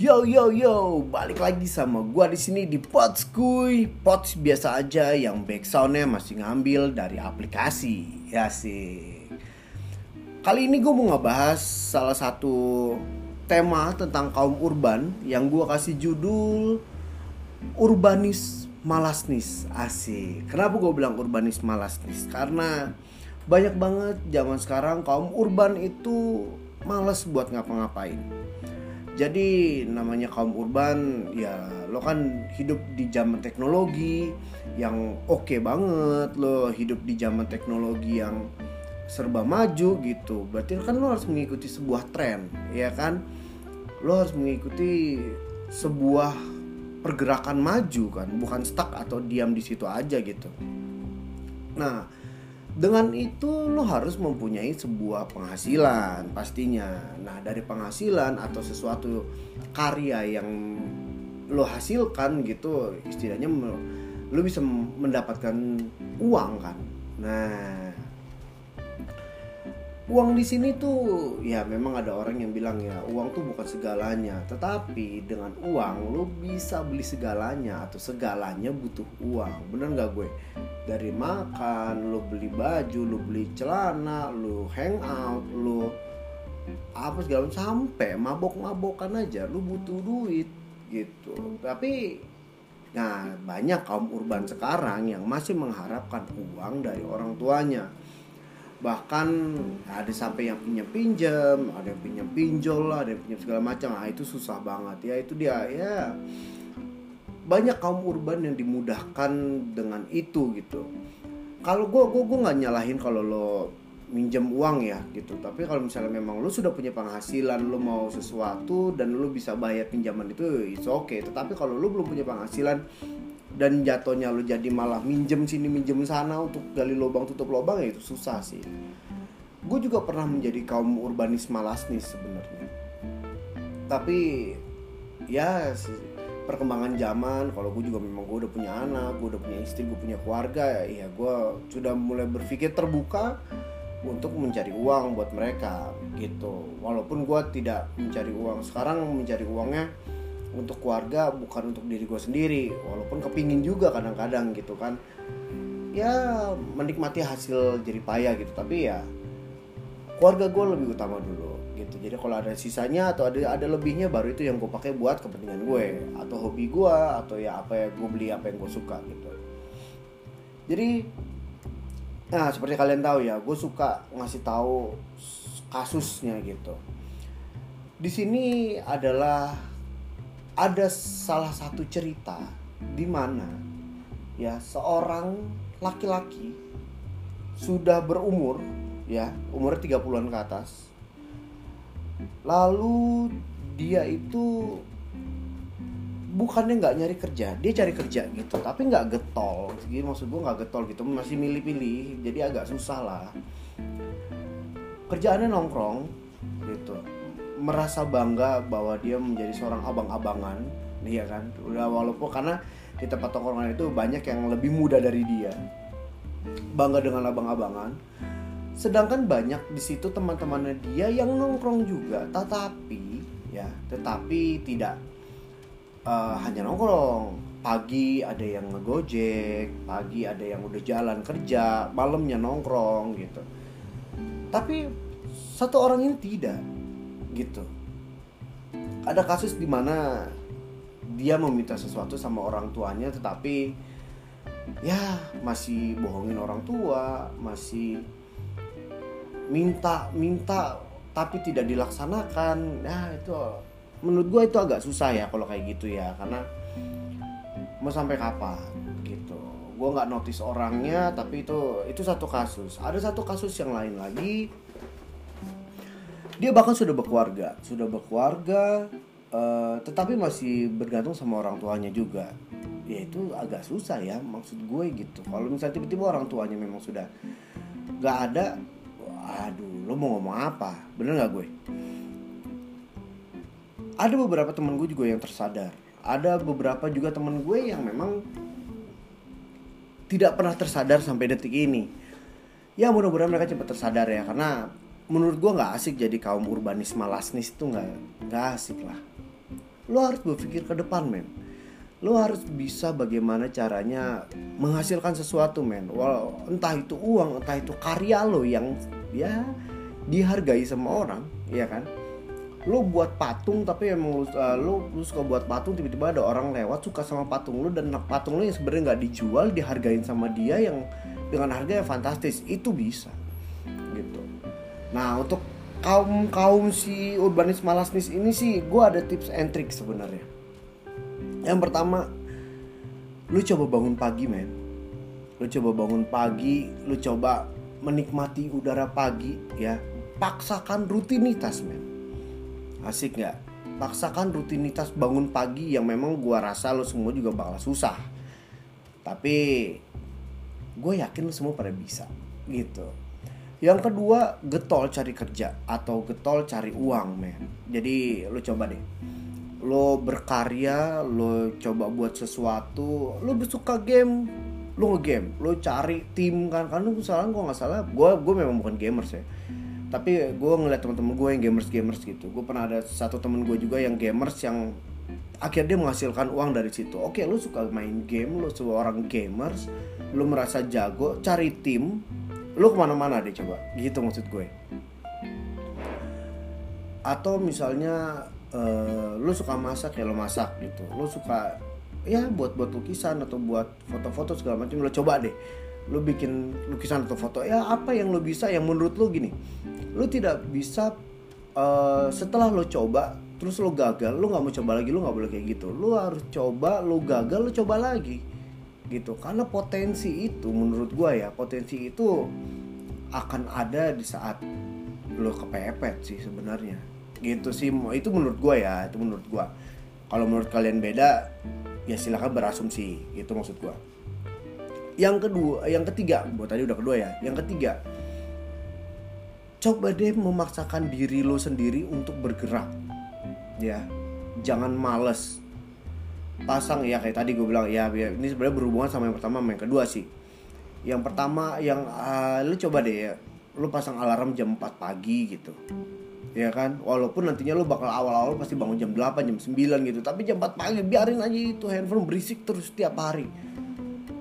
Yo yo yo, balik lagi sama gua di sini di Potskuy. Pots biasa aja yang backsoundnya masih ngambil dari aplikasi. Ya sih. Kali ini gue mau ngebahas salah satu tema tentang kaum urban yang gua kasih judul urbanis malasnis asik. Kenapa gue bilang urbanis malasnis? Karena banyak banget zaman sekarang kaum urban itu males buat ngapa-ngapain jadi namanya kaum urban ya lo kan hidup di zaman teknologi yang oke okay banget lo hidup di zaman teknologi yang serba maju gitu. Berarti kan lo harus mengikuti sebuah tren ya kan? Lo harus mengikuti sebuah pergerakan maju kan bukan stuck atau diam di situ aja gitu. Nah dengan itu lo harus mempunyai sebuah penghasilan pastinya. Nah dari penghasilan atau sesuatu karya yang lo hasilkan gitu istilahnya lo bisa mendapatkan uang kan? Nah uang di sini tuh ya memang ada orang yang bilang ya uang tuh bukan segalanya. Tetapi dengan uang lo bisa beli segalanya atau segalanya butuh uang. Bener nggak gue? Dari makan lo beli baju lo beli celana lo hangout lo apa segala sampai mabok-mabokan aja lo butuh duit gitu. Tapi nah banyak kaum urban sekarang yang masih mengharapkan uang dari orang tuanya bahkan ada sampai yang punya pinjam ada yang punya pinjol lah ada yang punya segala macam. Nah itu susah banget. Ya itu dia ya. Banyak kaum urban yang dimudahkan dengan itu gitu. Kalau gue gue gue nggak nyalahin kalau lo minjem uang ya gitu. Tapi kalau misalnya memang lo sudah punya penghasilan lo mau sesuatu dan lo bisa bayar pinjaman itu itu oke okay. tetapi kalau lo belum punya penghasilan dan jatuhnya lu jadi malah minjem sini minjem sana untuk gali lubang tutup lubang ya itu susah sih. Gue juga pernah menjadi kaum urbanis malas nih sebenarnya. Tapi ya perkembangan zaman kalau gue juga memang gue udah punya anak gue udah punya istri gue punya keluarga ya gue sudah mulai berpikir terbuka untuk mencari uang buat mereka gitu. Walaupun gue tidak mencari uang. Sekarang mencari uangnya untuk keluarga bukan untuk diri gue sendiri. Walaupun kepingin juga kadang-kadang gitu kan. Ya menikmati hasil jerih payah gitu. Tapi ya keluarga gue lebih utama dulu gitu. Jadi kalau ada sisanya atau ada ada lebihnya baru itu yang gue pakai buat kepentingan gue. Atau hobi gue atau ya apa ya gue beli apa yang gue suka gitu. Jadi nah seperti kalian tahu ya gue suka ngasih tahu kasusnya gitu. Di sini adalah ada salah satu cerita di mana ya seorang laki-laki sudah berumur ya umur 30-an ke atas. Lalu dia itu bukannya nggak nyari kerja dia cari kerja gitu tapi nggak getol. Jadi maksud gue nggak getol gitu masih milih-pilih jadi agak susah lah. Kerjaannya nongkrong gitu merasa bangga bahwa dia menjadi seorang abang-abangan iya kan? Udah walaupun karena di tempat tongkrongan itu banyak yang lebih muda dari dia. Bangga dengan abang-abangan. Sedangkan banyak di situ teman-temannya dia yang nongkrong juga. Tetapi ya tetapi tidak uh, hanya nongkrong. Pagi ada yang ngegojek pagi ada yang udah jalan kerja malamnya nongkrong gitu. Tapi satu orang ini tidak gitu. Ada kasus di mana dia meminta sesuatu sama orang tuanya tetapi ya masih bohongin orang tua masih minta minta tapi tidak dilaksanakan. Ya itu menurut gue itu agak susah ya kalau kayak gitu ya karena mau sampai kapan gitu. Gue nggak notice orangnya tapi itu itu satu kasus. Ada satu kasus yang lain lagi dia bahkan sudah berkeluarga sudah berkeluarga uh, tetapi masih bergantung sama orang tuanya juga. Ya itu agak susah ya maksud gue gitu. Kalau misalnya tiba-tiba orang tuanya memang sudah nggak ada aduh lo mau ngomong apa? Bener nggak gue? Ada beberapa teman gue juga yang tersadar. Ada beberapa juga teman gue yang memang tidak pernah tersadar sampai detik ini. Ya mudah-mudahan mereka cepat tersadar ya karena menurut gue nggak asik jadi kaum urbanis malasnis itu nggak nggak asik lah. Lo harus berpikir ke depan men. Lo harus bisa bagaimana caranya menghasilkan sesuatu men. Walau entah itu uang entah itu karya lo yang ya dihargai sama orang ya kan? Lo buat patung tapi emang uh, lo, lo suka buat patung tiba-tiba ada orang lewat suka sama patung lo dan patung lo yang sebenarnya nggak dijual dihargain sama dia yang dengan harga yang fantastis. Itu bisa nah untuk kaum kaum si urbanis malasnis ini sih gue ada tips and trick sebenarnya yang pertama, lu coba bangun pagi, men. Lu coba bangun pagi, lu coba menikmati udara pagi, ya. Paksakan rutinitas, men. Asik nggak? Paksakan rutinitas bangun pagi yang memang gua rasa lo semua juga bakal susah. Tapi gue yakin lo semua pada bisa, gitu. Yang kedua, getol cari kerja atau getol cari uang, men. Jadi lo coba deh. Lo berkarya lo coba buat sesuatu lo bersuka game lo ngegame lo cari tim kan. Kan lu salah gue nggak salah gue gue memang bukan gamers ya tapi gue ngeliat teman-teman gue yang gamers gamers gitu. Gue pernah ada satu temen gue juga yang gamers yang akhirnya dia menghasilkan uang dari situ. Oke lo suka main game lo seorang gamers lo merasa jago cari tim lo ke mana-mana deh coba. Gitu maksud gue. Atau misalnya uh, lu suka masak ya lo masak gitu. Lu suka ya buat buat lukisan atau buat foto-foto segala macam lo coba deh. Lu bikin lukisan atau foto ya apa yang lo bisa yang menurut lo gini. Lu tidak bisa uh, setelah lo coba terus lo gagal lo nggak mau coba lagi lo nggak boleh kayak gitu. Lo harus coba lo gagal lo coba lagi gitu. Karena potensi itu menurut gua ya potensi itu akan ada di saat lo kepepet sih sebenarnya. Gitu sih itu menurut gue ya itu menurut gue kalau menurut kalian beda ya silahkan berasumsi itu maksud gue yang kedua yang ketiga buat tadi udah kedua ya. Yang ketiga coba deh memaksakan diri lo sendiri untuk bergerak. Ya jangan males pasang ya kayak tadi gue bilang ya ini sebenarnya berhubungan sama yang pertama sama yang kedua sih. Yang pertama yang uh, lu coba deh ya lu pasang alarm jam 4 pagi gitu ya kan? Walaupun nantinya lo bakal awal-awal pasti bangun jam 8 jam 9 gitu tapi jam 4 pagi biarin aja itu handphone berisik terus setiap hari.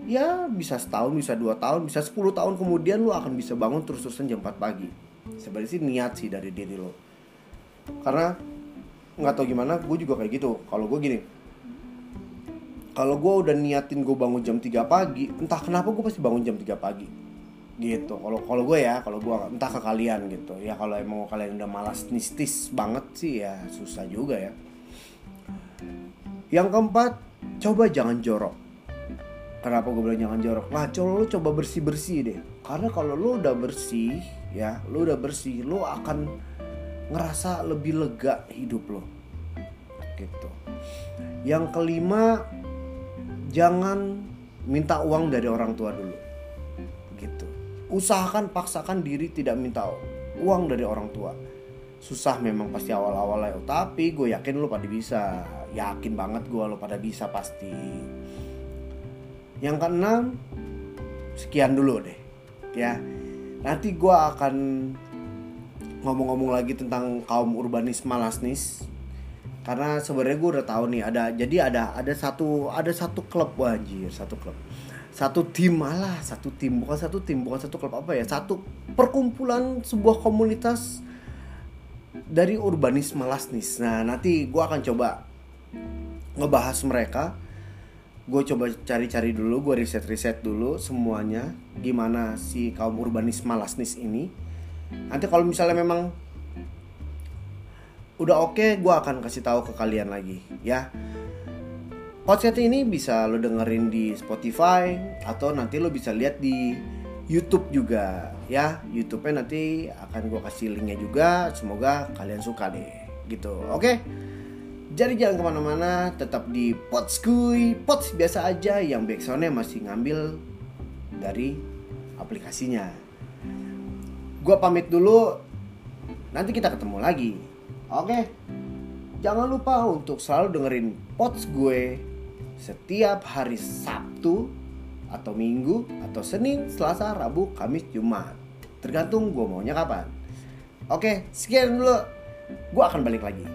Ya bisa setahun bisa dua tahun bisa 10 tahun kemudian lo akan bisa bangun terus-terusan jam 4 pagi. Sebenarnya sih niat sih dari diri lo karena nggak tahu gimana gue juga kayak gitu. Kalau gue gini kalau gue udah niatin gue bangun jam 3 pagi entah kenapa gue pasti bangun jam 3 pagi. Gitu. Kalau kalau gue ya kalau gue entah ke kalian gitu. Ya kalau emang kalian udah malas nistis banget sih ya susah juga ya. Yang keempat coba jangan jorok. Kenapa gue bilang jangan jorok? Lah coba lu coba bersih bersih deh. Karena kalau lu udah bersih ya lu udah bersih lu akan ngerasa lebih lega hidup lo gitu. Yang kelima jangan minta uang dari orang tua dulu. Usahakan paksakan diri tidak minta uang dari orang tua. Susah memang pasti awal-awal ya tapi gue yakin lo pada bisa. Yakin banget gue lo pada bisa pasti. Yang keenam sekian dulu deh ya. Nanti gue akan ngomong-ngomong lagi tentang kaum urbanis malasnis karena sebenarnya gue udah tahu nih ada jadi ada ada satu ada satu klub wajir satu klub. Satu tim malah satu tim bukan satu tim bukan satu klub apa ya satu perkumpulan sebuah komunitas dari urbanis malasnis nah nanti gue akan coba ngebahas mereka. Gue coba cari-cari dulu gue riset-riset dulu semuanya gimana si kaum urbanis malasnis ini. Nanti kalau misalnya memang udah oke okay, gue akan kasih tahu ke kalian lagi ya Podcast ini bisa lo dengerin di Spotify atau nanti lo bisa lihat di YouTube juga ya. YouTube-nya nanti akan gue kasih linknya juga. Semoga kalian suka deh gitu. Oke. Jadi jangan ke mana-mana, tetap di Potskuy, Pots biasa aja yang backsoundnya masih ngambil dari aplikasinya. Gue pamit dulu, nanti kita ketemu lagi. Oke, jangan lupa untuk selalu dengerin Pots gue setiap hari Sabtu atau Minggu atau Senin, Selasa, Rabu, Kamis, Jumat. Tergantung gue maunya kapan. Oke, sekian dulu. Gue akan balik lagi.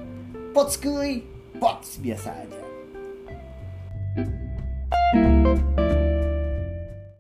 Potskuy. Pots biasa aja